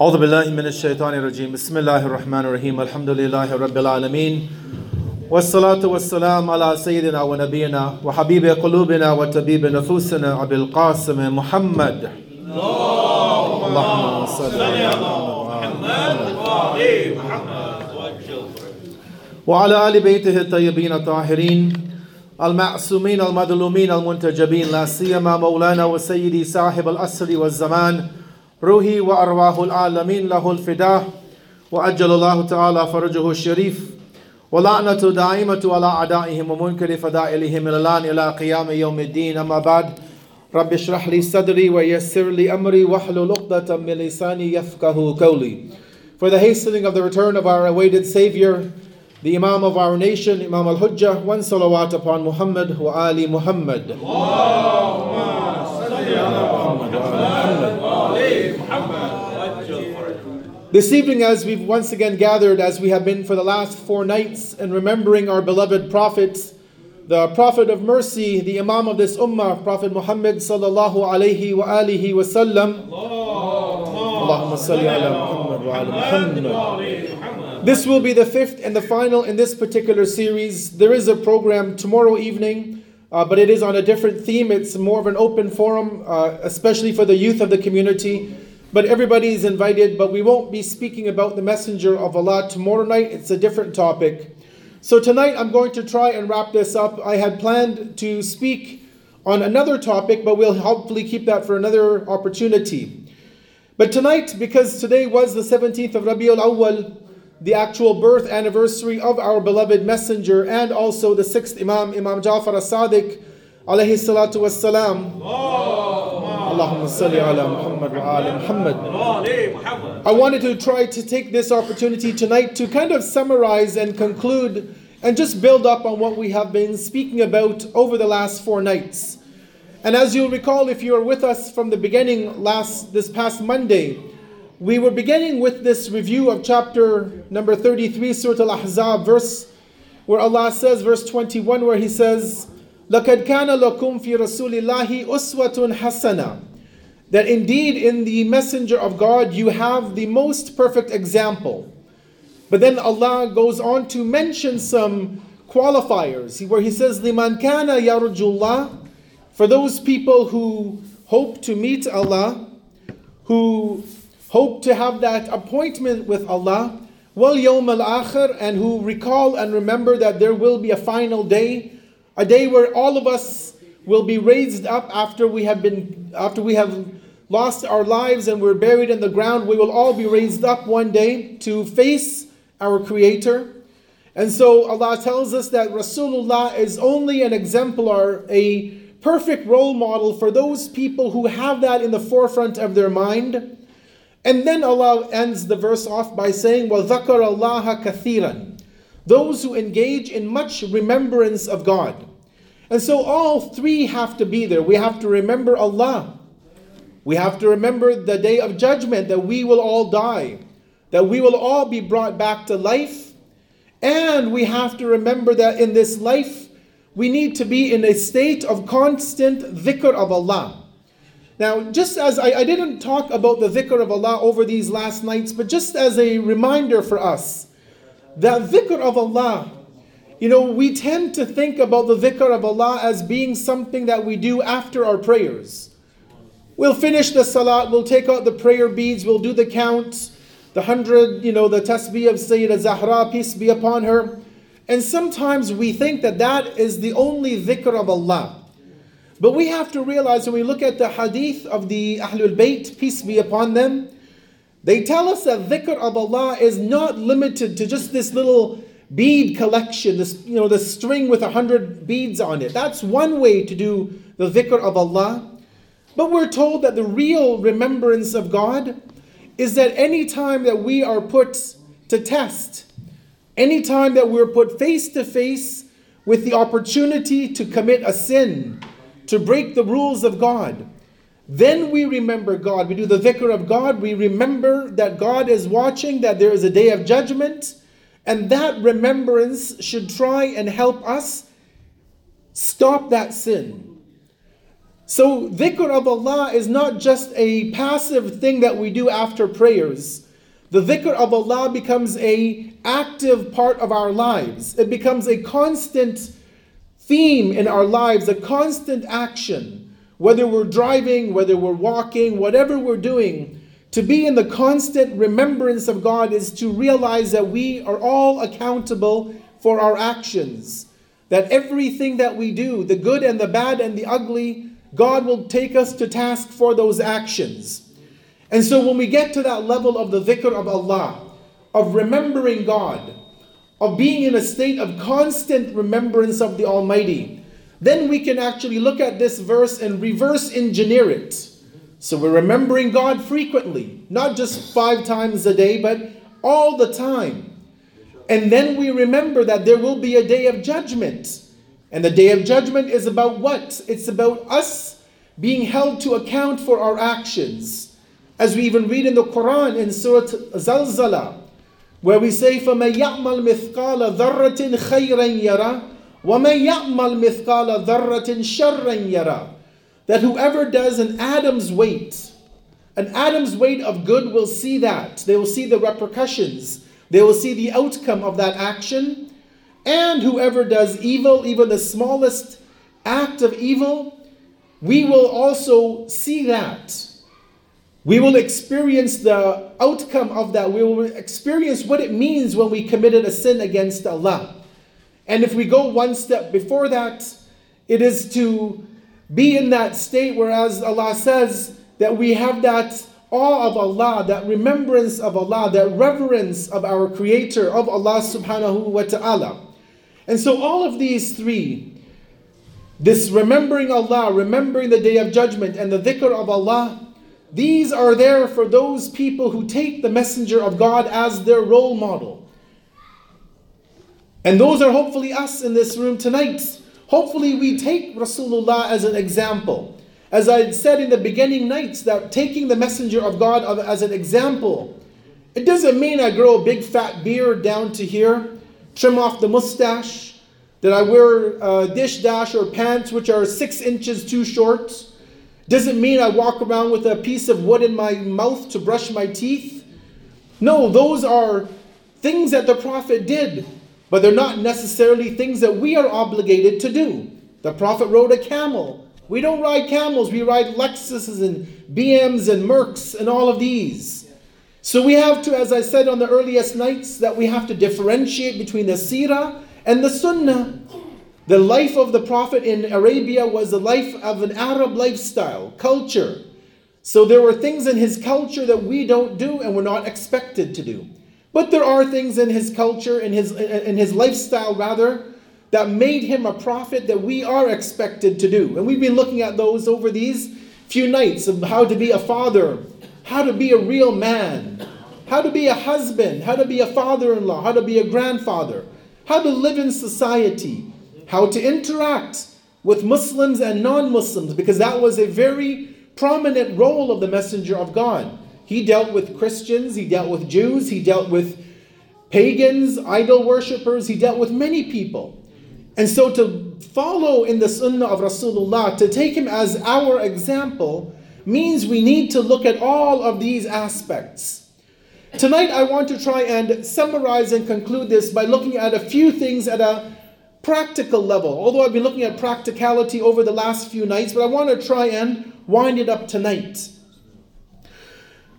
أعوذ بالله من الشيطان الرجيم. بسم الله الرحمن الرحيم. الحمد لله رب العالمين. والصلاة والسلام على سيدنا ونبينا وحبيب قلوبنا وطبيب نفوسنا أبي القاسم محمد. اللهم صل على وعلى آل بيته الطيبين الطاهرين. المعصومين المظلومين المنتجبين لا سيما مولانا وسيدي صاحب الأسر والزمان روحي وأرواح العالمين له الفداء وأجل الله تعالى فرجه الشريف ولعنة دائمة على أعدائهم ومنكر فدائلهم إلى الآن إلى قيام يوم الدين. أما بعد رب اشرح لي صدري ويسر لي أمري واحلل عقدة من لساني يفقه قولي. For the hastening of the return of our awaited Savior, the Imam of our nation, Imam al-Hujjah, one salawat upon Muhammad wa Ali Muhammad. This evening, as we've once again gathered, as we have been for the last four nights, and remembering our beloved prophets, the Prophet of mercy, the Imam of this Ummah, Prophet Muhammad sallallahu alayhi wa alihi wa sallam. Allahumma salli ala Muhammad wa ala Muhammad. This will be the fifth and the final in this particular series. There is a program tomorrow evening, uh, but it is on a different theme. It's more of an open forum, uh, especially for the youth of the community. But everybody is invited, but we won't be speaking about the Messenger of Allah tomorrow night. It's a different topic. So tonight I'm going to try and wrap this up. I had planned to speak on another topic, but we'll hopefully keep that for another opportunity. But tonight, because today was the 17th of Rabiul Awwal, the actual birth anniversary of our beloved messenger, and also the sixth Imam, Imam Jafar as-Sadiq, alayhi salatu wassalam. Allahumma salli ala Muhammad wa ali Muhammad. I wanted to try to take this opportunity tonight to kind of summarize and conclude and just build up on what we have been speaking about over the last four nights. And as you'll recall, if you were with us from the beginning last this past Monday, we were beginning with this review of chapter number 33, Surah Al-Ahzab, verse where Allah says, verse 21, where He says, لَقَدْ كَانَ لَكُمْ فِي رَسُولِ اللَّهِ أُسْوَةٌ حَسَنَةٌ That indeed in the messenger of God you have the most perfect example. But then Allah goes on to mention some qualifiers, where He says, لِمَنْ كَانَ يَرْجُ اللَّهِ For those people who hope to meet Allah, who hope to have that appointment with Allah, wal yawm al akhir, and who recall and remember that there will be a final day, a day where all of us will be raised up after we have been after we have lost our lives and we're buried in the ground. We will all be raised up one day to face our Creator. And so Allah tells us that Rasulullah is only an exemplar, a perfect role model for those people who have that in the forefront of their mind and then Allah ends the verse off by saying وَذَكَرَ اللَّهَ كَثِيرًا those who engage in much remembrance of God and so all three have to be there. We have to remember Allah. We have to remember the day of judgment that we will all die, that we will all be brought back to life. And we have to remember that in this life, we need to be in a state of constant dhikr of Allah. Now, just as I, I didn't talk about the dhikr of Allah over these last nights, but just as a reminder for us, that dhikr of Allah you know, we tend to think about the dhikr of Allah as being something that we do after our prayers. We'll finish the salat, we'll take out the prayer beads, we'll do the count, the hundred, you know, the tasbih of Sayyidah Zahra, peace be upon her. And sometimes we think that that is the only dhikr of Allah. But we have to realize when we look at the hadith of the Ahlul Bayt, peace be upon them, they tell us that dhikr of Allah is not limited to just this little bead collection, this you know, the string with a hundred beads on it. That's one way to do the dhikr of Allah. But we're told that the real remembrance of God is that any time that we are put to test, any time that we're put face to face with the opportunity to commit a sin, to break the rules of God, then we remember God. We do the dhikr of God. We remember that God is watching, that there is a day of judgment. And that remembrance should try and help us stop that sin. So, dhikr of Allah is not just a passive thing that we do after prayers. The dhikr of Allah becomes a active part of our lives. It becomes a constant theme in our lives, a constant action. Whether we're driving, whether we're walking, whatever we're doing, to be in the constant remembrance of God is to realize that we are all accountable for our actions. That everything that we do, the good and the bad and the ugly, God will take us to task for those actions. And so when we get to that level of the dhikr of Allah, of remembering God, of being in a state of constant remembrance of the Almighty, then we can actually look at this verse and reverse engineer it. So we're remembering God frequently, not just five times a day, but all the time. And then we remember that there will be a day of judgment. And the day of judgment is about what? It's about us being held to account for our actions. As we even read in the Quran in Surah Zalzala, where we say, فَمَن يَعْمَلْ مِثْقَالَ ذَرَّةٍ خَيْرًا يَرَى وَمَن يَعْمَلْ مِثْقَالَ ذَرَّةٍ شَرًّا يَرَى That whoever does an atom's weight, an atom's weight of good will see that. They will see the repercussions. They will see the outcome of that action. And whoever does evil, even the smallest act of evil, we will also see that. We will experience the outcome of that. We will experience what it means when we committed a sin against Allah. And if we go one step before that, it is to be in that state whereas Allah says that we have that awe of Allah, that remembrance of Allah, that reverence of our Creator, of Allah subhanahu wa ta'ala. And so, all of these three, this remembering Allah, remembering the day of judgment, and the dhikr of Allah, these are there for those people who take the Messenger of God as their role model. And those are hopefully us in this room tonight. Hopefully, we take Rasulullah as an example. As I said in the beginning nights, that taking the messenger of God as an example, it doesn't mean I grow a big fat beard down to here, trim off the mustache, that I wear a dish dash or pants which are six inches too short. Doesn't mean I walk around with a piece of wood in my mouth to brush my teeth. No, those are things that the Prophet did, but they're not necessarily things that we are obligated to do. The Prophet rode a camel. We don't ride camels, we ride Lexuses and BMs and Mercs and all of these. So we have to, as I said on the earliest nights, that we have to differentiate between the Sirah and the Sunnah. The life of the Prophet in Arabia was the life of an Arab lifestyle, culture. So there were things in his culture that we don't do and we're not expected to do. But there are things in his culture, in his, in his lifestyle rather, that made him a prophet that we are expected to do. And we've been looking at those over these few nights of how to be a father, how to be a real man, how to be a husband, how to be a father in law, how to be a grandfather, how to live in society, how to interact with Muslims and non Muslims, because that was a very prominent role of the Messenger of God. He dealt with Christians, he dealt with Jews, he dealt with pagans, idol worshippers, he dealt with many people. And so to follow in the sunnah of Rasulullah, to take him as our example, means we need to look at all of these aspects. Tonight, I want to try and summarize and conclude this by looking at a few things at a practical level. Although I've been looking at practicality over the last few nights, but I want to try and wind it up tonight.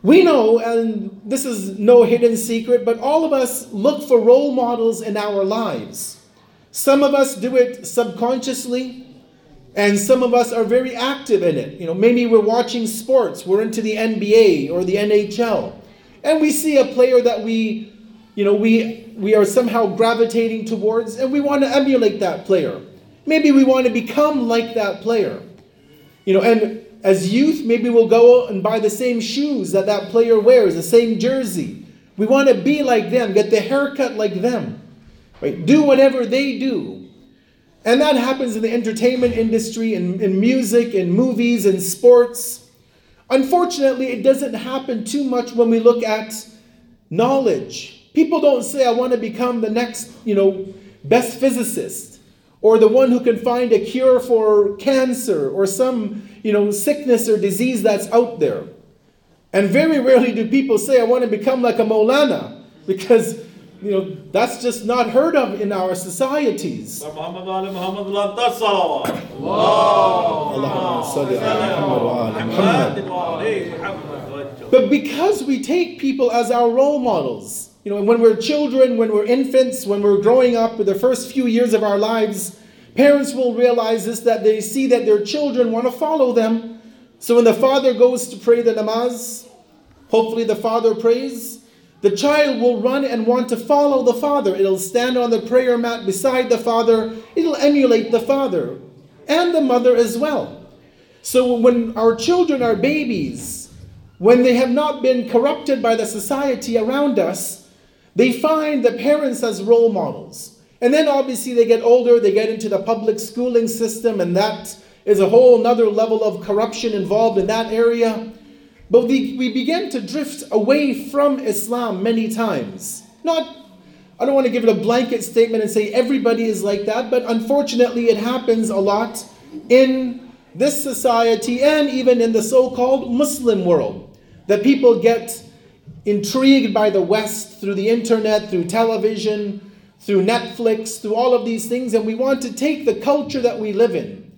We know, and this is no hidden secret, but all of us look for role models in our lives. Some of us do it subconsciously, and some of us are very active in it. You know, maybe we're watching sports, we're into the NBA or the NHL, and we see a player that we, you know, we we are somehow gravitating towards, and we want to emulate that player. Maybe we want to become like that player. You know, and as youth, maybe we'll go and buy the same shoes that that player wears, the same jersey. We want to be like them, get the haircut like them. Right? Do whatever they do. And that happens in the entertainment industry, in, in music, in movies, in sports. Unfortunately, it doesn't happen too much when we look at knowledge. People don't say, I want to become the next, you know, best physicist or the one who can find a cure for cancer or some you know sickness or disease that's out there. And very rarely do people say, I want to become like a Maulana, because you know that's just not heard of in our societies. But because we take people as our role models, you know, when we're children, when we're infants, when we're growing up, the first few years of our lives, parents will realize this that they see that their children want to follow them. So when the father goes to pray the namaz, hopefully the father prays, the child will run and want to follow the father. It'll stand on the prayer mat beside the father, it'll emulate the father and the mother as well. So when our children are babies, when they have not been corrupted by the society around us, they find the parents as role models. And then obviously they get older, they get into the public schooling system, and that is a whole another level of corruption involved in that area. But we, we begin to drift away from Islam many times. Not, I don't want to give it a blanket statement and say everybody is like that, but unfortunately it happens a lot in this society and even in the so called Muslim world. That people get intrigued by the West through the internet, through television, through Netflix, through all of these things, and we want to take the culture that we live in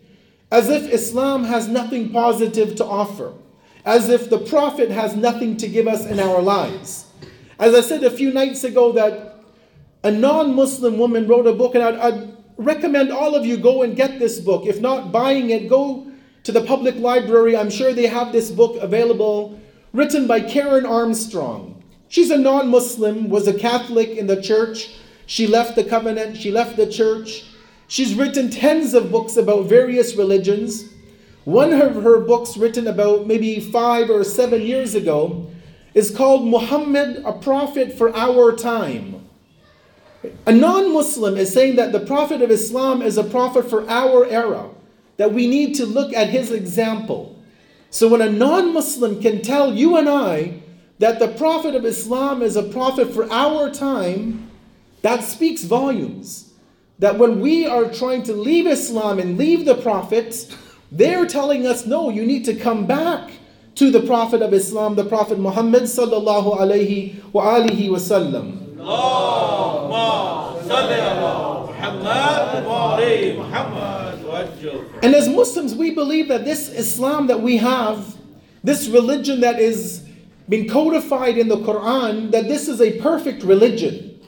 as if Islam has nothing positive to offer as if the Prophet has nothing to give us in our lives. As I said a few nights ago, that a non Muslim woman wrote a book, and I'd, I'd, recommend all of you go and get this book. If not buying it, go to the public library. I'm sure they have this book available, written by Karen Armstrong. She's a non Muslim, was a Catholic in the church. She left the covenant, she left the church. She's written tens of books about various religions. One of her books, written about maybe five or seven years ago, is called Muhammad, a Prophet for Our Time. A non Muslim is saying that the Prophet of Islam is a prophet for our era, that we need to look at his example. So when a non Muslim can tell you and I that the Prophet of Islam is a prophet for our time, that speaks volumes. That when we are trying to leave Islam and leave the Prophet, they're telling us, no, you need to come back to the Prophet of Islam, the Prophet Muhammad sallallahu alayhi wa alihi wasallam. And as Muslims, we believe that this Islam that we have, this religion that is been codified in the Quran, that this is a perfect religion.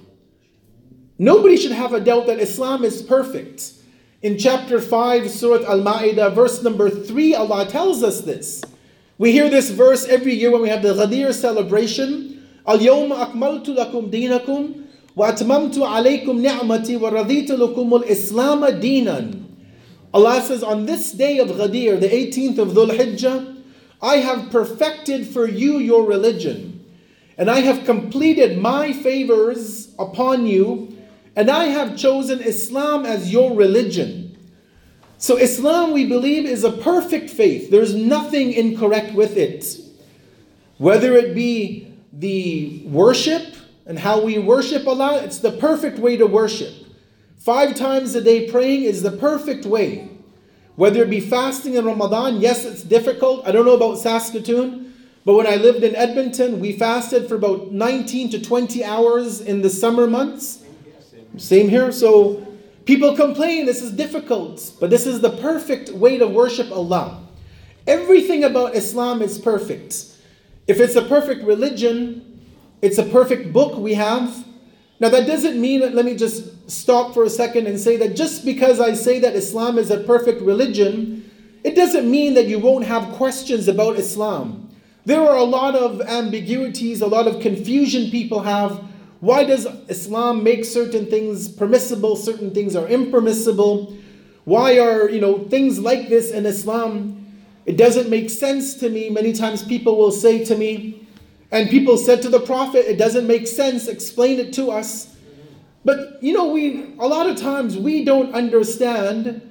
Nobody should have a doubt that Islam is perfect. In chapter 5, Surah Al Ma'idah, verse number 3, Allah tells us this. We hear this verse every year when we have the Ghadir celebration. Al Yawma akmaltu lakum dinakum wa atmamtu alaykum ni'mati wa raditu lakum al Islam dinan. Allah says, On this day of Ghadir, the 18th of Dhul Hijjah, I have perfected for you your religion, and I have completed my favors upon you and I have chosen Islam as your religion. So, Islam, we believe, is a perfect faith. There's nothing incorrect with it. Whether it be the worship and how we worship Allah, it's the perfect way to worship. Five times a day praying is the perfect way. Whether it be fasting in Ramadan, yes, it's difficult. I don't know about Saskatoon, but when I lived in Edmonton, we fasted for about 19 to 20 hours in the summer months. Same here. So people complain this is difficult, but this is the perfect way to worship Allah. Everything about Islam is perfect. If it's a perfect religion, it's a perfect book we have. Now, that doesn't mean, let me just stop for a second and say that just because I say that Islam is a perfect religion, it doesn't mean that you won't have questions about Islam. There are a lot of ambiguities, a lot of confusion people have why does Islam make certain things permissible, certain things are impermissible? Why are, you know, things like this in Islam? It doesn't make sense to me. Many times people will say to me, and people said to the Prophet, it doesn't make sense, explain it to us. But you know, we a lot of times we don't understand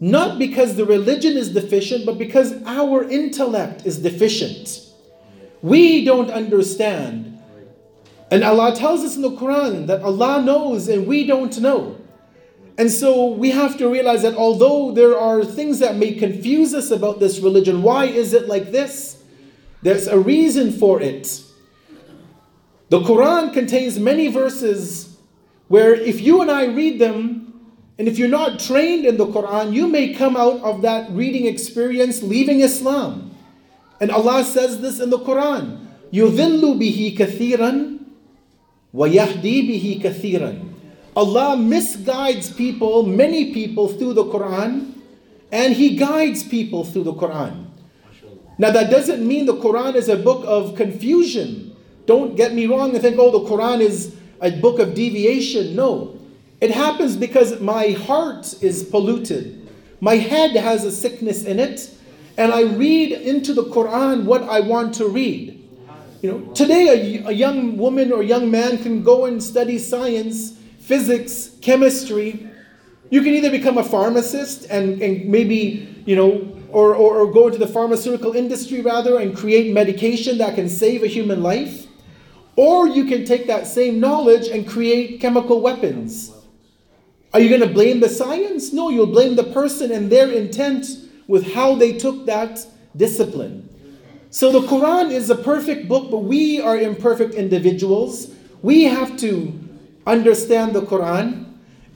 not because the religion is deficient, but because our intellect is deficient. We don't understand and Allah tells us in the Quran that Allah knows and we don't know. And so we have to realize that although there are things that may confuse us about this religion, why is it like this? There's a reason for it. The Quran contains many verses where if you and I read them, and if you're not trained in the Quran, you may come out of that reading experience leaving Islam. And Allah says this in the Quran يُذِلُّ بِهِ كَثِيرًا وَيَهْدِي بِهِ كَثِيرًا Allah misguides people, many people, through the Quran, and He guides people through the Quran. Now, that doesn't mean the Quran is a book of confusion. Don't get me wrong and think, oh, the Quran is a book of deviation. No. It happens because my heart is polluted. My head has a sickness in it, and I read into the Quran what I want to read. You know, today a, a young woman or young man can go and study science physics, chemistry. You can either become a pharmacist and, and maybe, you know, or, or, or go into the pharmaceutical industry rather and create medication that can save a human life. Or you can take that same knowledge and create chemical weapons. Are you going to blame the science? No, you'll blame the person and their intent with how they took that discipline. So the Quran is a perfect book, but we are imperfect individuals. We have to understand the Quran.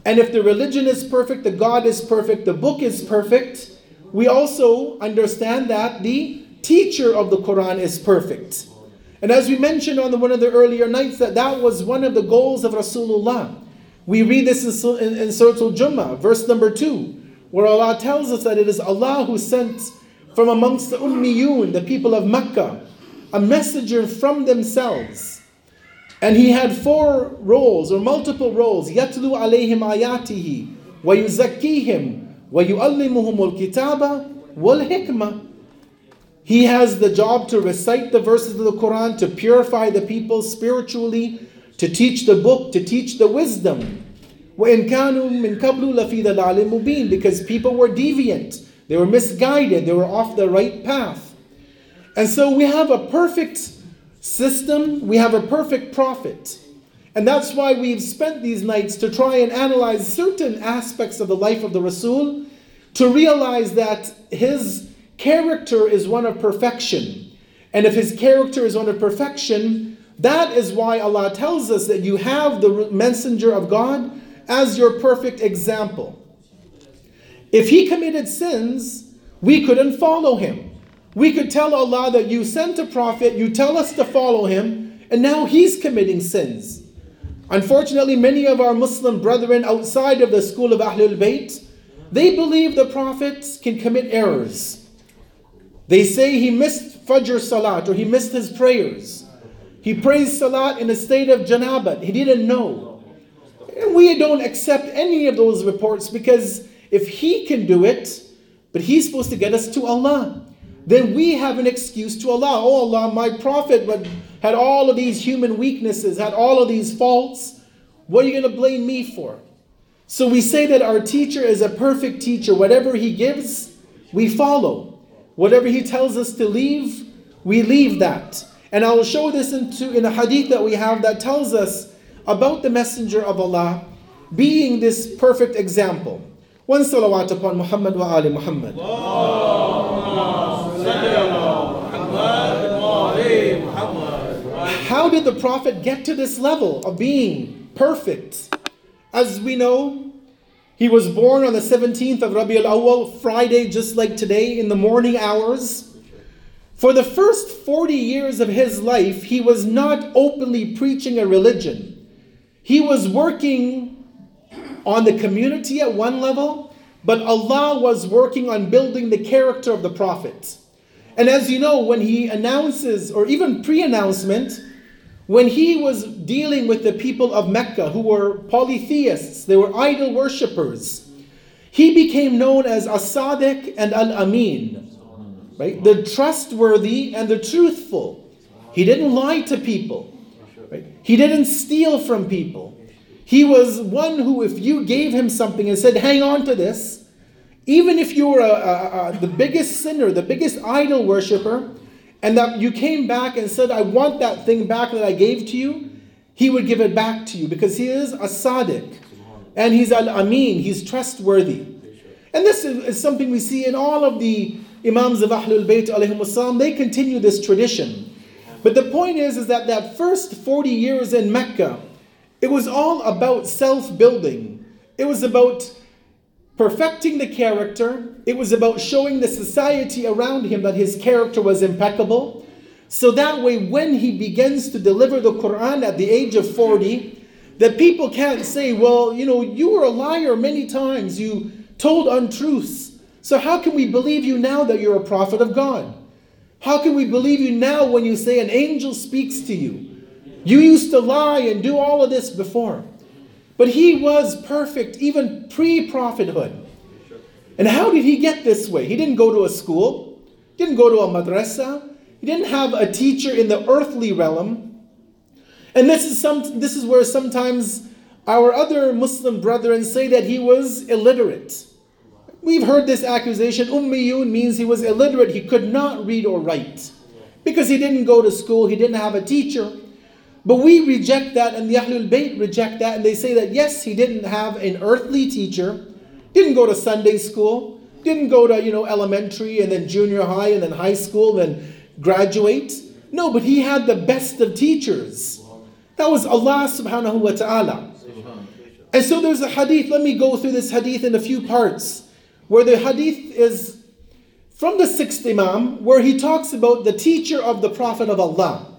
And if the religion is perfect, the God is perfect, the book is perfect, we also understand that the teacher of the Quran is perfect. And as we mentioned on the, one of the earlier nights, that that was one of the goals of Rasulullah. We read this in, in, in Surah Al Jummah, verse number two, where Allah tells us that it is Allah who sent from amongst the Ummiyun, the people of Mecca, a messenger from themselves. And he had four roles or multiple roles. Yatlu alayhim ayatihi wa وَيُعَلِّمُهُمُ الْكِتَابَ وَالْحِكْمَةِ He has the job to recite the verses of the Quran, to purify the people spiritually, to teach the book, to teach the wisdom. وَإِن كَانُوا مِن قَبْلُ لَفِي ضَلَالٍ مُبِينٍ Because people were deviant, they were misguided, they were off the right path. And so we have a perfect system, we have a perfect prophet. And that's why we've spent these nights to try and analyze certain aspects of the life of the Rasul to realize that his character is one of perfection. And if his character is one of perfection, that is why Allah tells us that you have the messenger of God as your perfect example. If he committed sins, we couldn't follow him. We could tell Allah that you sent a prophet, you tell us to follow him, and now he's committing sins. Unfortunately, many of our Muslim brethren outside of the school of Ahlul Bayt, they believe the Prophet can commit errors. They say he missed Fajr Salat or he missed his prayers. He prays Salat in a state of janabat. He didn't know. And we don't accept any of those reports because if he can do it, but he's supposed to get us to Allah then we have an excuse to Allah. Oh Allah, my prophet had all of these human weaknesses, had all of these faults. What are you going to blame me for? So we say that our teacher is a perfect teacher. Whatever he gives, we follow. Whatever he tells us to leave, we leave that. And I will show this into, in a hadith that we have that tells us about the Messenger of Allah being this perfect example. One salawat upon Muhammad wa ali Muhammad. How did the Prophet get to this level of being perfect? As we know, he was born on the 17th of Rabi al Awwal, Friday, just like today, in the morning hours. For the first 40 years of his life, he was not openly preaching a religion. He was working on the community at one level, but Allah was working on building the character of the Prophet. And as you know, when he announces, or even pre announcement, when he was dealing with the people of Mecca who were polytheists, they were idol worshippers, he became known as As-Sadiq and Al-Amin, right? The trustworthy and the truthful. He didn't lie to people, right? He didn't steal from people. He was one who, if you gave him something and said, hang on to this, even if you were a, a, a, the biggest sinner, the biggest idol worshiper, and that you came back and said, I want that thing back that I gave to you, he would give it back to you because he is a sadiq And he's al amin, he's trustworthy. And this is, something we see in all of the Imams of Ahlul Bayt, they continue this tradition. But the point is, is that that first 40 years in Mecca, it was all about self building. It was about perfecting the character. It was about showing the society around him that his character was impeccable. So that way, when he begins to deliver the Quran at the age of 40, that people can't say, well, you know, you were a liar many times, you told untruths. So how can we believe you now that you're a prophet of God? How can we believe you now when you say an angel speaks to you? You used to lie and do all of this before. But he was perfect even pre prophethood. And how did he get this way? He didn't go to a school, didn't go to a madrasa, he didn't have a teacher in the earthly realm. And this is some this is where sometimes our other Muslim brethren say that he was illiterate. We've heard this accusation. Ummiyun means he was illiterate. He could not read or write because he didn't go to school, he didn't have a teacher. But we reject that, and the Ahlul Bayt reject that, and they say that yes, he didn't have an earthly teacher, didn't go to Sunday school, didn't go to you know elementary and then junior high and then high school and then graduate. No, but he had the best of teachers. That was Allah subhanahu wa ta'ala. And so there's a hadith. Let me go through this hadith in a few parts where the hadith is from the sixth Imam, where he talks about the teacher of the Prophet of Allah.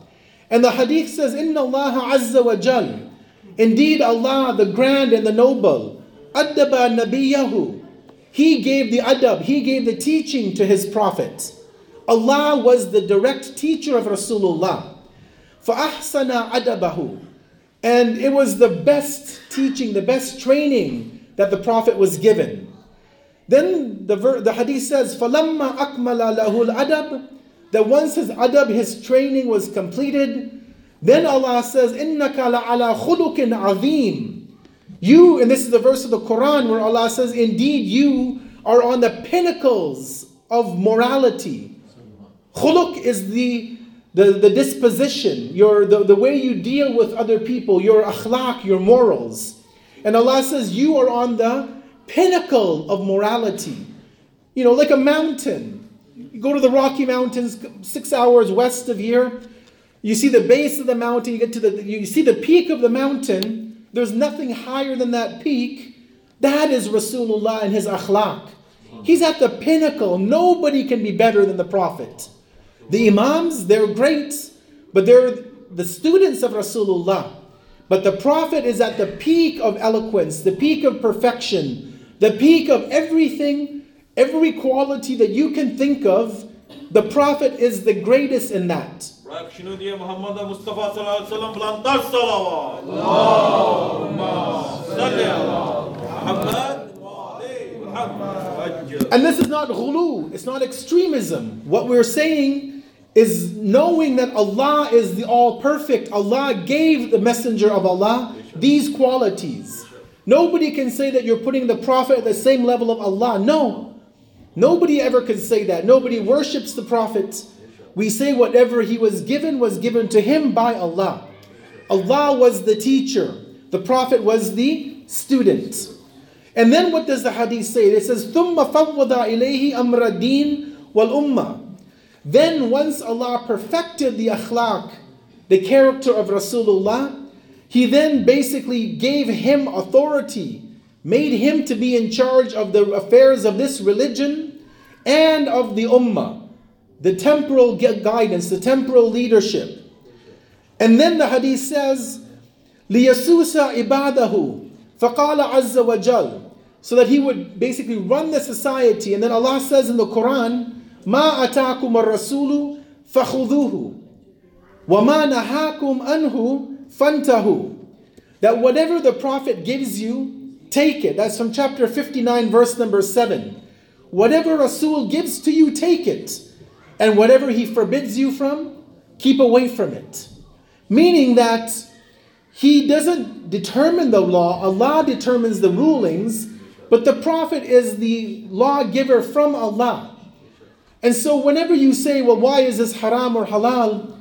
And the hadith says, Inna Allah Azza wa Jal. Indeed, Allah, the grand and the noble, Addaba Nabiyahu. He gave the adab, He gave the teaching to His Prophet. Allah was the direct teacher of Rasulullah. فَأَحْسَنَ adabahu, And it was the best teaching, the best training that the Prophet was given. Then the, the hadith says, فَلَمَّا أَكْمَلَ لَهُ الْأَدَبِ That once his adab, his training was completed, then Allah says, إِنَّكَ لَعَلَى خُلُقٍ عَظِيمٍ You, and this is the verse of the Quran where Allah says, Indeed, you are on the pinnacles of morality. Khuluq is the, the, the disposition, your, the, the way you deal with other people, your akhlaq, your morals. And Allah says, You are on the pinnacle of morality. You know, like a mountain. You go to the Rocky Mountains, six hours west of here. You see the base of the mountain. You get to the. You see the peak of the mountain. There's nothing higher than that peak. That is Rasulullah and his akhlaq. He's at the pinnacle. Nobody can be better than the Prophet. The Imams, they're great, but they're the students of Rasulullah. But the Prophet is at the peak of eloquence, the peak of perfection, the peak of everything, every quality that you can think of, the Prophet is the greatest in that. And this is not ghulu, it's not extremism. What we're saying is knowing that Allah is the all perfect. Allah gave the messenger of Allah these qualities. Nobody can say that you're putting the Prophet at the same level of Allah. No. Nobody ever can say that. Nobody worships the Prophet. We say whatever he was given was given to him by Allah. Allah was the teacher, the Prophet was the student. And then what does the hadith say? It says, ثُمَّ فَوَّضَ إِلَيْهِ أَمْرَ الدِّينِ وَالْأُمَّةِ Then once Allah perfected the akhlaq, the character of Rasulullah, he then basically gave him authority, made him to be in charge of the affairs of this religion and of the ummah, the temporal guidance, the temporal leadership. And then the hadith says, لِيَسُوسَ عِبَادَهُ فَقَالَ عَزَّ وَجَلَّ So that he would basically run the society. And then Allah says in the Quran, مَا أَتَاكُمَ الرَّسُولُ فَخُذُوهُ وَمَا نَهَاكُمْ أَنْهُ fantahu. That whatever the Prophet gives you, take it. That's from chapter 59, verse number 7. Whatever Rasul gives to you, take it. And whatever he forbids you from, keep away from it. Meaning that he doesn't determine the law, Allah determines the rulings, but the Prophet is the lawgiver from Allah. And so, whenever you say, well, why is this haram or halal?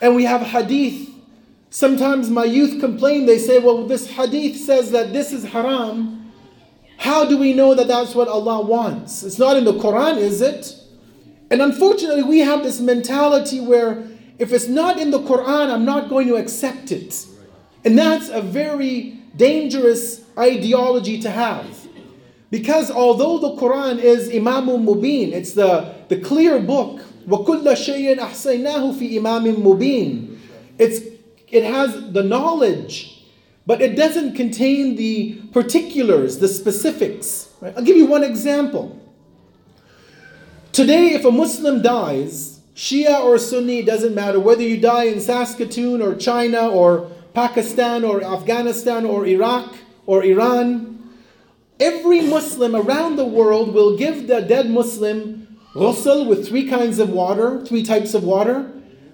And we have hadith Sometimes my youth complain, they say, well, this hadith says that this is haram. How do we know that that's what Allah wants? It's not in the Quran, is it? And unfortunately, we have this mentality where if it's not in the Quran, I'm not going to accept it. And that's a very dangerous ideology to have. Because although the Quran is Imamun Mubin, it's the, the clear book, وَكُلَّ شَيْءٍ أَحْصَيْنَاهُ فِي إِمَامٍ مُبِينٍ It's, it has the knowledge, but it doesn't contain the particulars, the specifics. Right? I'll give you one example. Today, if a Muslim dies, Shia or Sunni, doesn't matter, whether you die in Saskatoon or China or Pakistan or Afghanistan or Iraq or Iran, every Muslim around the world will give the dead Muslim ghusl with three kinds of water, three types of water.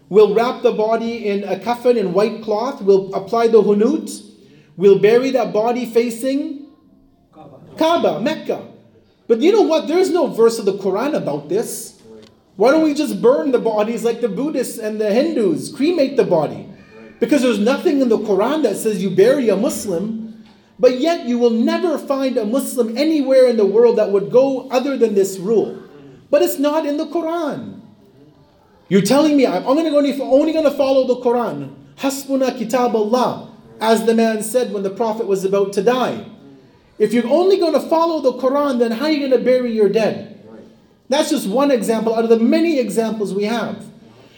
We'll wrap the body in a kafan in white cloth. We'll apply the hunut. We'll bury that body facing Kaaba, Mecca. But you know what? There's no verse of the Quran about this. Why don't we just burn the bodies like the Buddhists and the Hindus, cremate the body? Because there's nothing in the Quran that says you bury a Muslim, but yet you will never find a Muslim anywhere in the world that would go other than this rule. But it's not in the Quran. You're telling me I'm only going to, only going to follow the Quran. Hasbuna kitab Allah, as the man said when the Prophet was about to die. If you're only going to follow the Quran, then how are you going to bury your dead? That's just one example out of the many examples we have.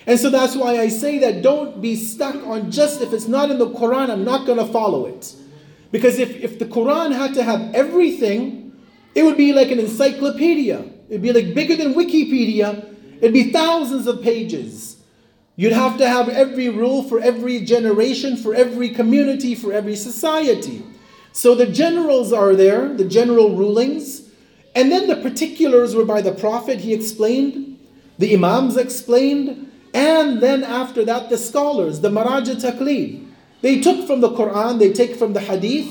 And so that's why I say that don't be stuck on just if it's not in the Quran, I'm not going to follow it. Because if, if the Quran had to have everything, it would be like an encyclopedia. It'd be like bigger than Wikipedia. It'd be thousands of pages. You'd have to have every rule for every generation, for every community, for every society. So the generals are there, the general rulings. And then the particulars were by the Prophet, he explained, the Imams explained, and then after that the scholars, the Maraja Taqlid. They took from the Quran, they take from the Hadith,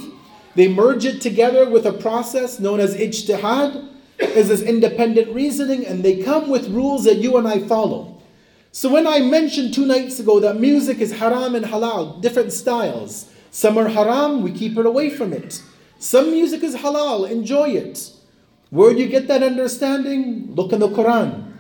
they merge it together with a process known as ijtihad, is this independent reasoning, and they come with rules that you and I follow. So when I mentioned two nights ago that music is haram and halal, different styles. Some are haram, we keep it away from it. Some music is halal, enjoy it. Where do you get that understanding? Look in the Quran.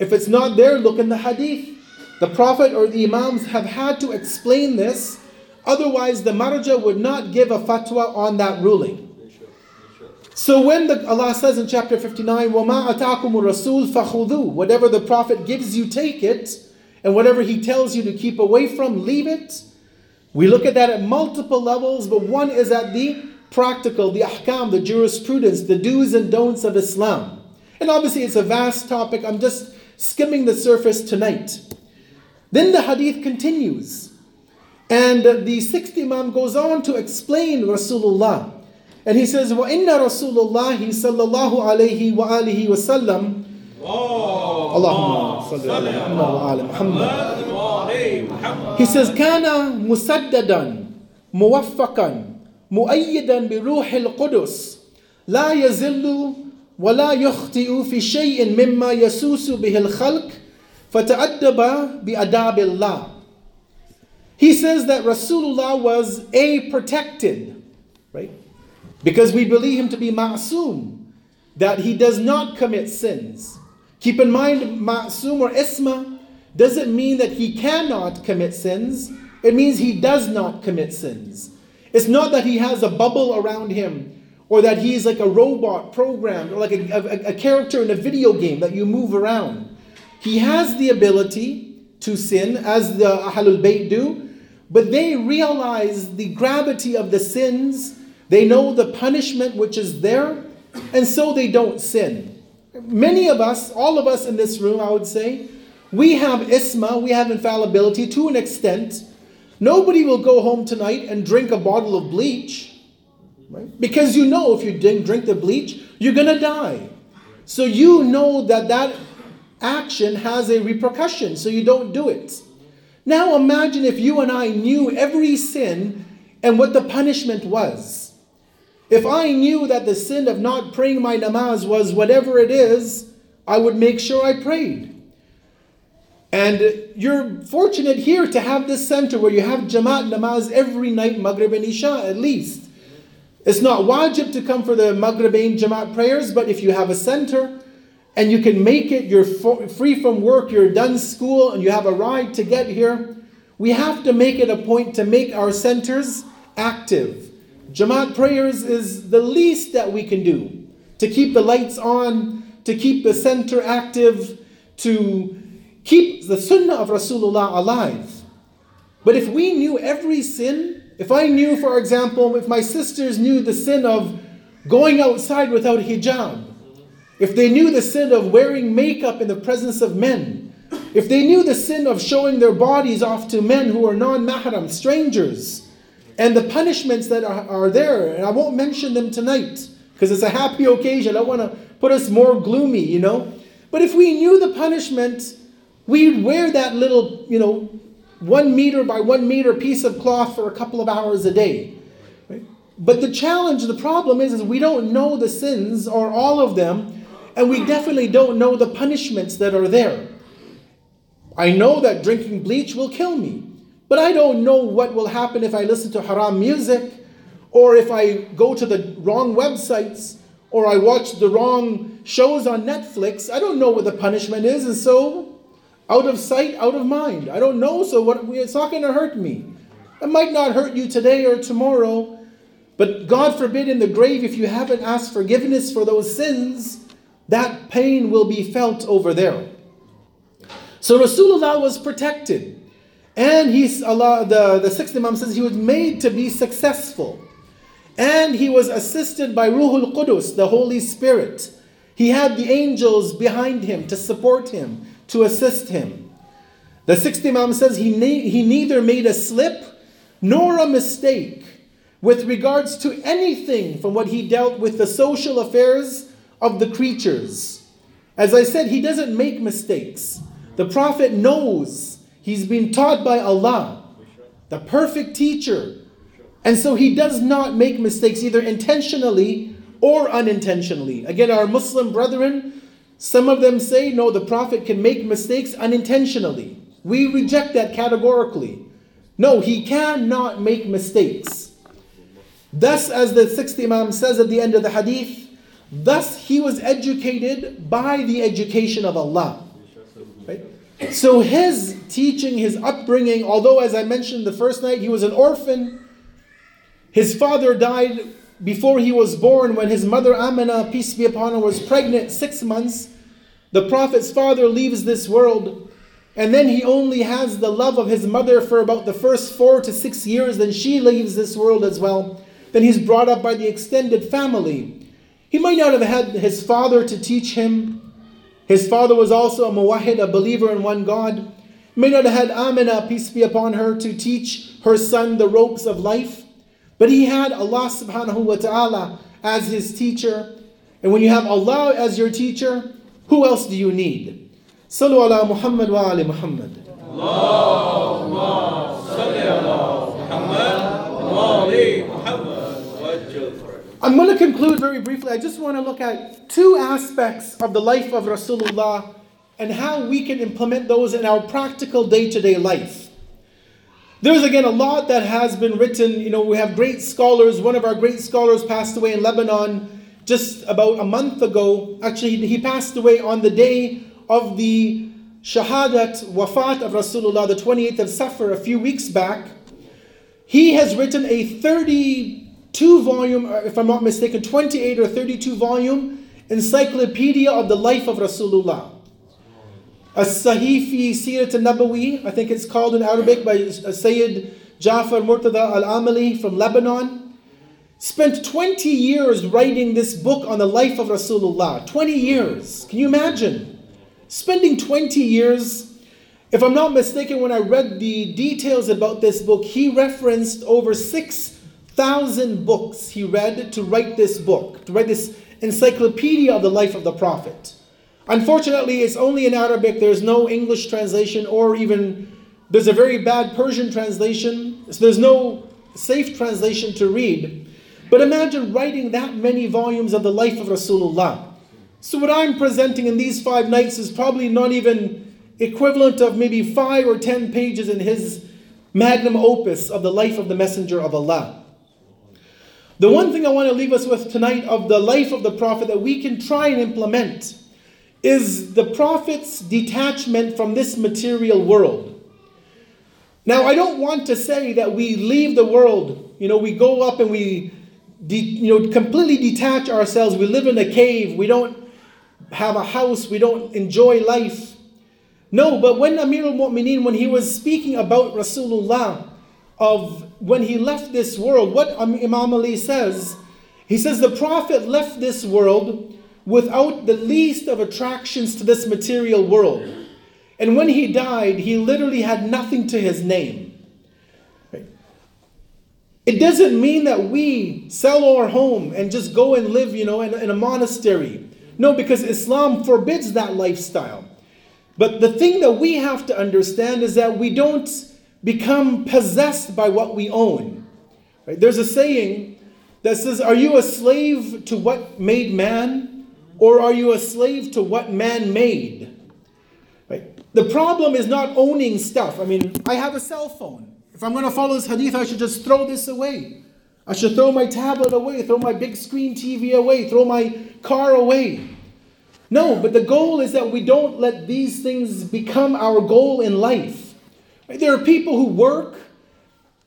If it's not there, look in the Hadith. The Prophet or the Imams have had to explain this, otherwise, the Marja would not give a fatwa on that ruling. So when the, Allah says in chapter 59, وَمَا أَتَاكُمُ الرَّسُولُ فَخُذُوهُ Whatever the Prophet gives you, take it. And whatever he tells you to keep away from, leave it. We look at that at multiple levels, but one is at the practical, the ahkam, the jurisprudence, the do's and don'ts of Islam. And obviously, it's a vast topic. I'm just skimming the surface tonight. Then the hadith continues. And the sixth Imam goes on to explain Rasulullah. And he says, وَإِنَّ رَسُولُ اللَّهِ صَلَّى اللَّهُ عَلَيْهِ وَآلِهِ وَسَلَّمَ اللهم صل على محمد وآل محمد He says, كان مسددا موفقا مؤيدا بروح القدس لا يزل ولا يخطئ في شيء مما يسوس به الخلق فتأدب بأداب الله He says that Rasulullah was a protected, right? Because we believe him to be ma'soom, that he does not commit sins. Keep in mind, ma'soom or isma doesn't mean that he cannot commit sins. It means he does not commit sins. It's not that he has a bubble around him or that he's like a robot programmed or like a, a, a character in a video game that you move around. He has the ability to sin as the Ahlul Bayt do, but they realize the gravity of the sins. They know the punishment which is there, and so they don't sin. Many of us, all of us in this room, I would say, we have isma, we have infallibility to an extent, Nobody will go home tonight and drink a bottle of bleach, right? Because you know if you didn't drink the bleach, you're going to die. So you know that that action has a repercussion, so you don't do it. Now imagine if you and I knew every sin and what the punishment was. If I knew that the sin of not praying my namaz was whatever it is, I would make sure I prayed. And you're fortunate here to have this center where you have Jamaat namaz every night, Maghrib and Isha at least. It's not wajib to come for the Maghrib and Jamaat prayers, but if you have a center and you can make it, you're free from work, you're done school, and you have a ride to get here, we have to make it a point to make our centers active. Jamaat prayers is the least that we can do to keep the lights on, to keep the center active, to keep the sunnah of Rasulullah alive. But if we knew every sin, if I knew, for example, if my sisters knew the sin of going outside without hijab, if they knew the sin of wearing makeup in the presence of men, if they knew the sin of showing their bodies off to men who are non mahram, strangers, and the punishments that are, are there, and I won't mention them tonight because it's a happy occasion. I want to put us more gloomy, you know. But if we knew the punishment We'd wear that little, you know, one meter by one meter piece of cloth for a couple of hours a day. But the challenge, the problem is, is we don't know the sins or all of them, and we definitely don't know the punishments that are there. I know that drinking bleach will kill me, but I don't know what will happen if I listen to haram music, or if I go to the wrong websites, or I watch the wrong shows on Netflix. I don't know what the punishment is, and so out of sight, out of mind. I don't know, so what, it's not going to hurt me. It might not hurt you today or tomorrow, but God forbid in the grave, if you haven't asked forgiveness for those sins, that pain will be felt over there. So Rasulullah was protected. And he's Allah, the, the sixth Imam says he was made to be successful. And he was assisted by Ruhul Qudus, the Holy Spirit. He had the angels behind him to support him to assist him. The sixth Imam says he, ne- he neither made a slip nor a mistake with regards to anything from what he dealt with the social affairs of the creatures. As I said, he doesn't make mistakes. The Prophet knows he's been taught by Allah, the perfect teacher. And so he does not make mistakes either intentionally or unintentionally. Again, our Muslim brethren some of them say, no, the Prophet can make mistakes unintentionally. We reject that categorically. No, he cannot make mistakes. Thus, as the sixth Imam says at the end of the hadith, thus he was educated by the education of Allah. So his teaching, his upbringing, although as I mentioned the first night, he was an orphan, his father died before he was born, when his mother Amina, peace be upon her, was pregnant six months, the Prophet's father leaves this world. And then he only has the love of his mother for about the first four to six years, then she leaves this world as well. Then he's brought up by the extended family. He might not have had his father to teach him. His father was also a muwahid, a believer in one God. He may not have had Amina, peace be upon her, to teach her son the ropes of life. But he had Allah subhanahu wa ta'ala as his teacher. And when you have Allah as your teacher, who else do you need? Sallu ala Muhammad wa ali Muhammad. I'm going to conclude very briefly. I just want to look at two aspects of the life of Rasulullah and how we can implement those in our practical day to day life. There's again a lot that has been written. You know, we have great scholars. One of our great scholars passed away in Lebanon just about a month ago. Actually, he passed away on the day of the Shahadat Wafat of Rasulullah, the 28th of Safar, a few weeks back. He has written a 32 volume, uh, if I'm not mistaken, 28 or 32 volume encyclopedia of the life of Rasulullah. As-Sahifi Sirat al-Nabawi, I think it's called in Arabic by Sayyid Jafar Murtada al-Amili from Lebanon. Spent 20 years writing this book on the life of Rasulullah. 20 years. Can you imagine? Spending 20 years. If I'm not mistaken, when I read the details about this book, he referenced over 6,000 books he read to write this book, to write this encyclopedia of the life of the Prophet. Unfortunately, it's only in Arabic. There's no English translation, or even there's a very bad Persian translation. So there's no safe translation to read. But imagine writing that many volumes of the life of Rasulullah. So, what I'm presenting in these five nights is probably not even equivalent of maybe five or ten pages in his magnum opus of the life of the Messenger of Allah. The one thing I want to leave us with tonight of the life of the Prophet that we can try and implement is the Prophet's detachment from this material world. Now, I don't want to say that we leave the world, you know, we go up and we, de- you know, completely detach ourselves. We live in a cave. We don't have a house. We don't enjoy life. No, but when Amir al-Mu'mineen, when he was speaking about Rasulullah, of when he left this world, what Imam Ali says, he says the Prophet left this world without the least of attractions to this material world. And when he died, he literally had nothing to his name. It doesn't mean that we sell our home and just go and live, you know, in, in a monastery. No, because Islam forbids that lifestyle. But the thing that we have to understand is that we don't become possessed by what we own. Right? There's a saying that says, Are you a slave to what made man, or are you a slave to what man made? The problem is not owning stuff. I mean, I have a cell phone. If I'm going to follow this hadith, I should just throw this away. I should throw my tablet away, throw my big screen TV away, throw my car away. No, but the goal is that we don't let these things become our goal in life. There are people who work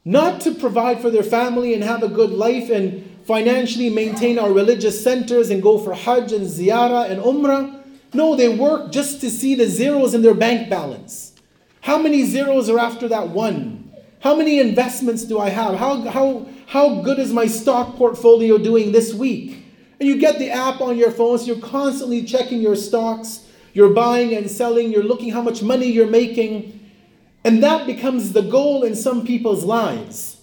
not to provide for their family and have a good life and financially maintain our religious centers and go for Hajj and Ziyarah and Umrah. No, they work just to see the zeros in their bank balance. How many zeros are after that one? How many investments do I have? How, how, how good is my stock portfolio doing this week? And you get the app on your phone, so you're constantly checking your stocks, you're buying and selling, you're looking how much money you're making. And that becomes the goal in some people's lives.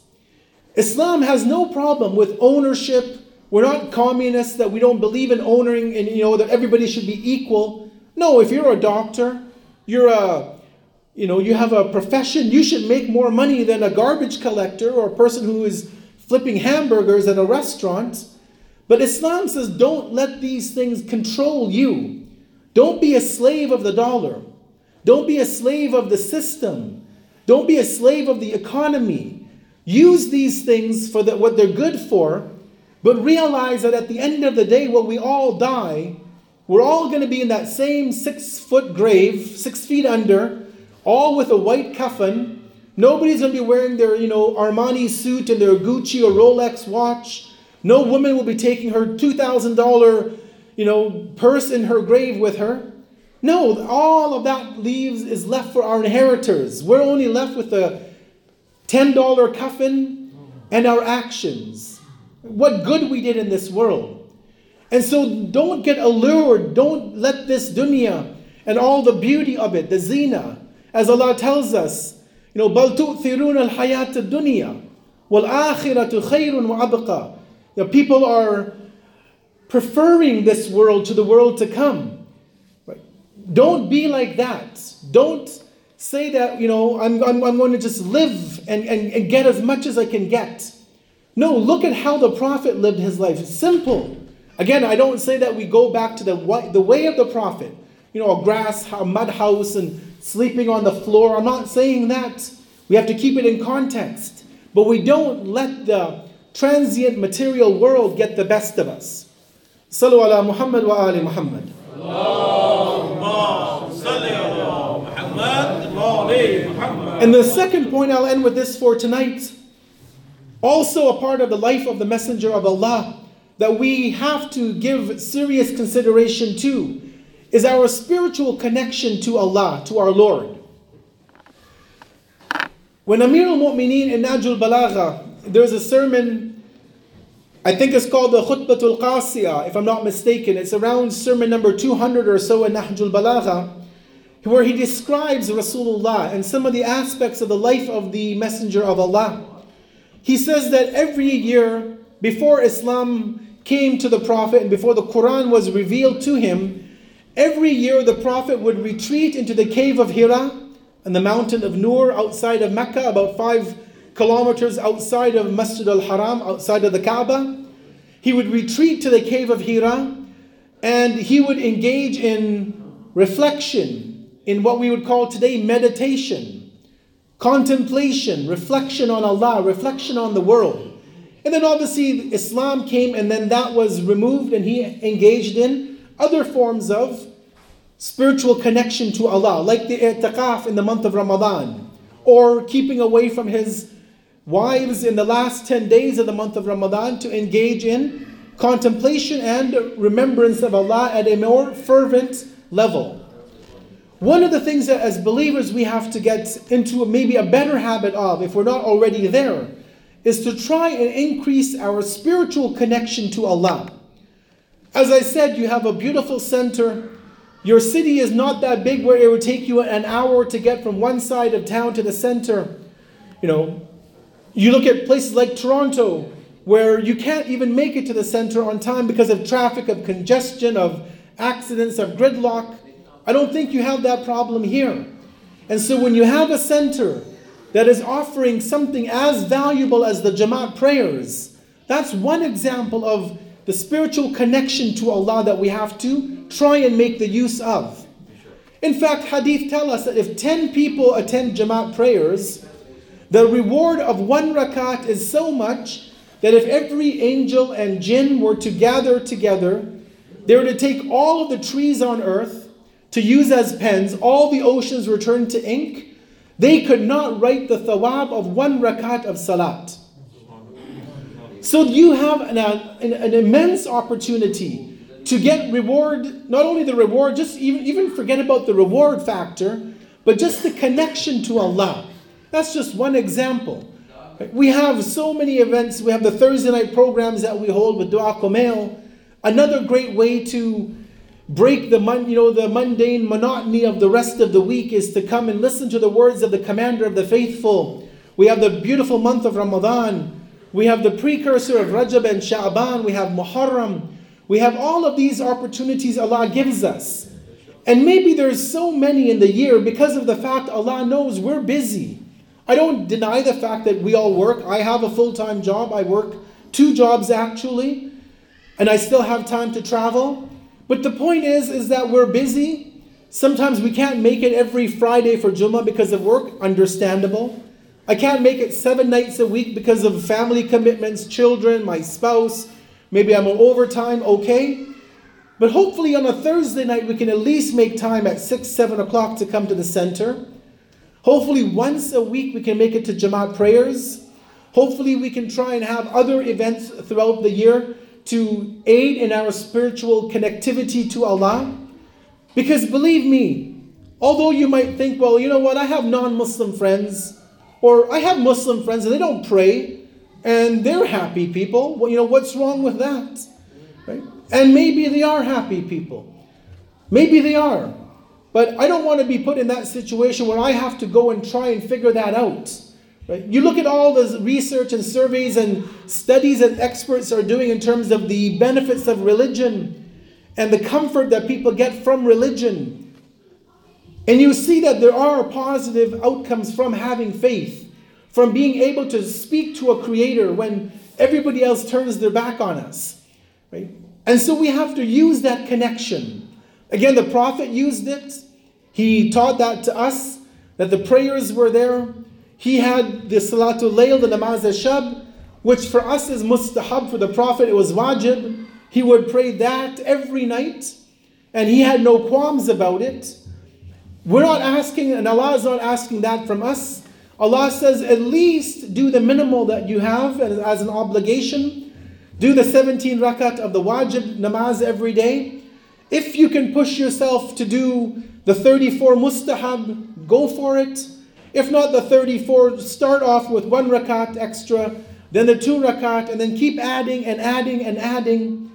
Islam has no problem with ownership we're not communists that we don't believe in owning and you know that everybody should be equal. No, if you're a doctor, you're a you know, you have a profession, you should make more money than a garbage collector or a person who is flipping hamburgers at a restaurant. But Islam says don't let these things control you. Don't be a slave of the dollar. Don't be a slave of the system. Don't be a slave of the economy. Use these things for the, what they're good for but realize that at the end of the day, when we all die, we're all going to be in that same six foot grave, six feet under, all with a white coffin. Nobody's going to be wearing their, you know, Armani suit and their Gucci or Rolex watch. No woman will be taking her $2,000, you know, purse in her grave with her. No, all of that leaves is left for our inheritors. We're only left with a $10 coffin and our actions what good we did in this world. And so don't get allured, don't let this dunya and all the beauty of it, the zina, as Allah tells us, you know, بَلْ تُؤْثِرُونَ الْحَيَاةَ الدُّنْيَا وَالْآخِرَةُ خَيْرٌ وَأَبْقَى The people are preferring this world to the world to come. Don't be like that. Don't say that, you know, I'm, I'm, I'm going to just live and, and, and get as much as I can get. No, look at how the Prophet lived his life. Simple. Again, I don't say that we go back to the, the way of the Prophet. You know, a grass, a mud house, and sleeping on the floor. I'm not saying that. We have to keep it in context. But we don't let the transient material world get the best of us. Sallu Muhammad wa ali Muhammad. And the second point I'll end with this for tonight also, a part of the life of the Messenger of Allah that we have to give serious consideration to is our spiritual connection to Allah, to our Lord. When Amir al Mu'mineen in Nahjul Balagha, there's a sermon, I think it's called the Khutbatul Qasiyah, if I'm not mistaken. It's around sermon number 200 or so in Nahjul Balagha, where he describes Rasulullah and some of the aspects of the life of the Messenger of Allah. He says that every year before Islam came to the Prophet and before the Quran was revealed to him, every year the Prophet would retreat into the cave of Hira and the mountain of Nur outside of Mecca, about five kilometers outside of Masjid al Haram, outside of the Kaaba. He would retreat to the cave of Hira and he would engage in reflection in what we would call today meditation, contemplation, reflection on Allah, reflection on the world. And then obviously Islam came and then that was removed and he engaged in other forms of spiritual connection to Allah, like the i'tikaf in the month of Ramadan, or keeping away from his wives in the last 10 days of the month of Ramadan to engage in contemplation and remembrance of Allah at a more fervent level. One of the things that as believers we have to get into maybe a better habit of, if we're not already there, is to try and increase our spiritual connection to Allah. As I said, you have a beautiful center. Your city is not that big where it would take you an hour to get from one side of town to the center. You know, you look at places like Toronto, where you can't even make it to the center on time because of traffic, of congestion, of accidents, of gridlock. I don't think you have that problem here. And so when you have a center that is offering something as valuable as the Jamaat prayers, that's one example of the spiritual connection to Allah that we have to try and make the use of. In fact, hadith tell us that if 10 people attend Jamaat prayers, the reward of one rakat is so much that if every angel and jinn were to gather together, they were to take all of the trees on earth to use as pens, all the oceans were turned to ink, they could not write the thawab of one rakat of salat. So you have an, an, an, immense opportunity to get reward, not only the reward, just even, even forget about the reward factor, but just the connection to Allah. That's just one example. We have so many events. We have the Thursday night programs that we hold with Dua Kumail. Another great way to break the you know the mundane monotony of the rest of the week is to come and listen to the words of the commander of the faithful. We have the beautiful month of Ramadan. We have the precursor of Rajab and Sha'ban. We have Muharram. We have all of these opportunities Allah gives us. And maybe there's so many in the year because of the fact Allah knows we're busy. I don't deny the fact that we all work. I have a full time job. I work two jobs actually, and I still have time to travel. But the point is, is that we're busy. Sometimes we can't make it every Friday for Jummah because of work. Understandable. I can't make it seven nights a week because of family commitments, children, my spouse. Maybe I'm on overtime. Okay. But hopefully on a Thursday night, we can at least make time at 6, 7 o'clock to come to the center. Hopefully, once a week we can make it to Jamaat prayers. Hopefully, we can try and have other events throughout the year to aid in our spiritual connectivity to Allah. Because believe me, although you might think, well, you know what, I have non Muslim friends, or I have Muslim friends and they don't pray, and they're happy people. Well, you know, what's wrong with that? Right? And maybe they are happy people. Maybe they are. But I don't want to be put in that situation where I have to go and try and figure that out. Right? You look at all the research and surveys and studies that experts are doing in terms of the benefits of religion and the comfort that people get from religion. And you see that there are positive outcomes from having faith, from being able to speak to a creator when everybody else turns their back on us. Right? And so we have to use that connection. Again, the prophet used it. He taught that to us, that the prayers were there. He had the Salatul Layl, the Namaz al-Shab, which for us is mustahab, for the Prophet it was wajib. He would pray that every night, and he had no qualms about it. We're not asking, and Allah is not asking that from us. Allah says, at least do the minimal that you have as an obligation. Do the 17 rakat of the wajib namaz every day. If you can push yourself to do the 34 mustahab, go for it. If not the 34, start off with one rakat extra, then the two rakat, and then keep adding and adding and adding.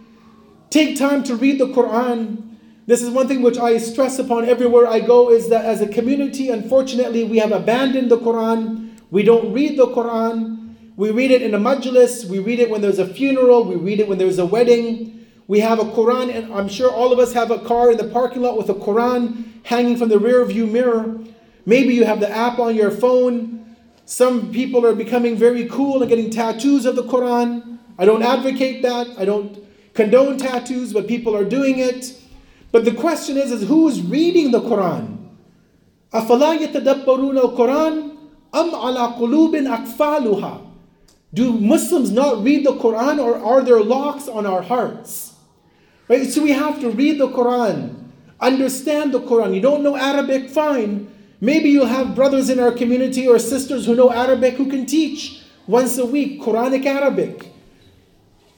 Take time to read the Quran. This is one thing which I stress upon everywhere I go is that as a community, unfortunately, we have abandoned the Quran. We don't read the Quran. We read it in a majlis, we read it when there's a funeral, we read it when there's a wedding. We have a Quran, and I'm sure all of us have a car in the parking lot with a Quran hanging from the rear view mirror. Maybe you have the app on your phone. Some people are becoming very cool and getting tattoos of the Quran. I don't advocate that. I don't condone tattoos, but people are doing it. But the question is, is who's reading the Quran? أَفَلَا يَتَدَبَّرُونَ الْقُرْآنَ أَمْ عَلَى قُلُوبٍ أَقْفَالُهَا Do Muslims not read the Quran or are there locks on our hearts? Right? So we have to read the Quran, understand the Quran. You don't know Arabic, fine. Maybe you'll have brothers in our community or sisters who know Arabic who can teach once a week Quranic Arabic.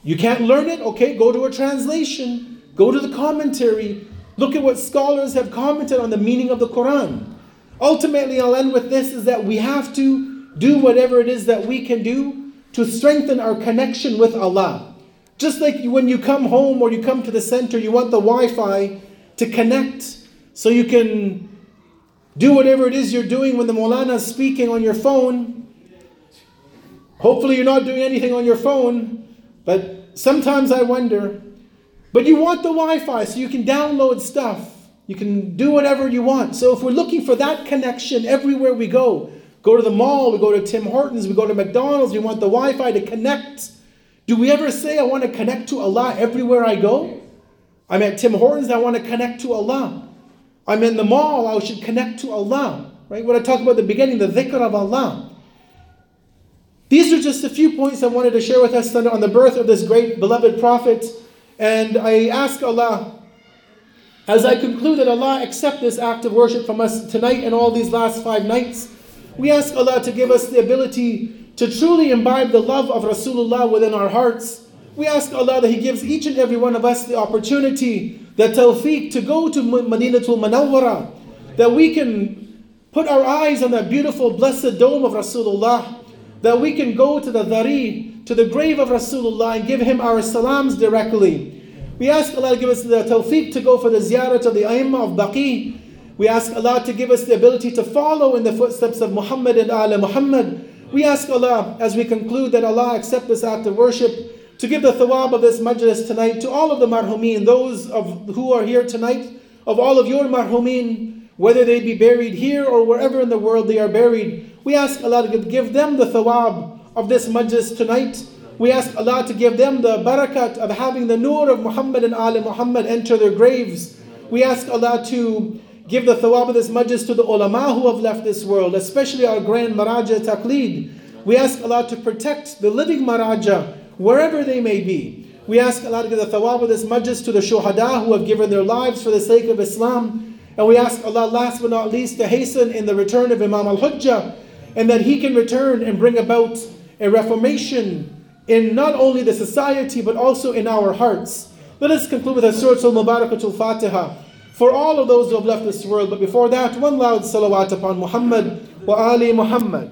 You can't learn it? Okay, go to a translation, go to the commentary, look at what scholars have commented on the meaning of the Quran. Ultimately, I'll end with this is that we have to do whatever it is that we can do to strengthen our connection with Allah. Just like when you come home or you come to the center, you want the Wi Fi to connect so you can do whatever it is you're doing when the Maulana is speaking on your phone. Hopefully, you're not doing anything on your phone, but sometimes I wonder. But you want the Wi Fi so you can download stuff. You can do whatever you want. So if we're looking for that connection everywhere we go, go to the mall, we go to Tim Hortons, we go to McDonald's, we want the Wi Fi to connect. Do we ever say, I want to connect to Allah everywhere I go? I'm at Tim Hortons, I want to connect to Allah. I'm in the mall, I should connect to Allah. Right? What I talked about the beginning, the dhikr of Allah. These are just a few points I wanted to share with us on the birth of this great beloved Prophet. And I ask Allah, as I conclude that Allah accept this act of worship from us tonight and all these last five nights, we ask Allah to give us the ability to truly imbibe the love of Rasulullah within our hearts. We ask Allah that He gives each and every one of us the opportunity, the tawfiq to go to Madinatul Munawwara, that we can put our eyes on that beautiful blessed dome of Rasulullah, that we can go to the Dhari, to the grave of Rasulullah and give him our salams directly. We ask Allah to give us the tawfiq to go for the ziyarat of the Aimma of Baqi. We ask Allah to give us the ability to follow in the footsteps of Muhammad and Ala Muhammad. We ask Allah, as we conclude, that Allah accept this act of worship, to give the thawab of this majlis tonight to all of the marhumin, those of who are here tonight, of all of your marhumin, whether they be buried here or wherever in the world they are buried. We ask Allah to give them the thawab of this majlis tonight. We ask Allah to give them the barakat of having the nur of Muhammad and Ali Muhammad enter their graves. We ask Allah to give the thawab of this majlis to the ulama who have left this world, especially our grand Maraja Taqleed. We ask Allah to protect the living Maraja wherever they may be. We ask Allah to give the thawab of this majlis to the shuhada who have given their lives for the sake of Islam. And we ask Allah, last but not least, to hasten in the return of Imam al Hujjah and that he can return and bring about a reformation in not only the society but also in our hearts. Let us conclude with a Surah Al Mubarakatul Fatiha for all of those who have left this world. But before that, one loud salawat upon Muhammad wa Ali Muhammad.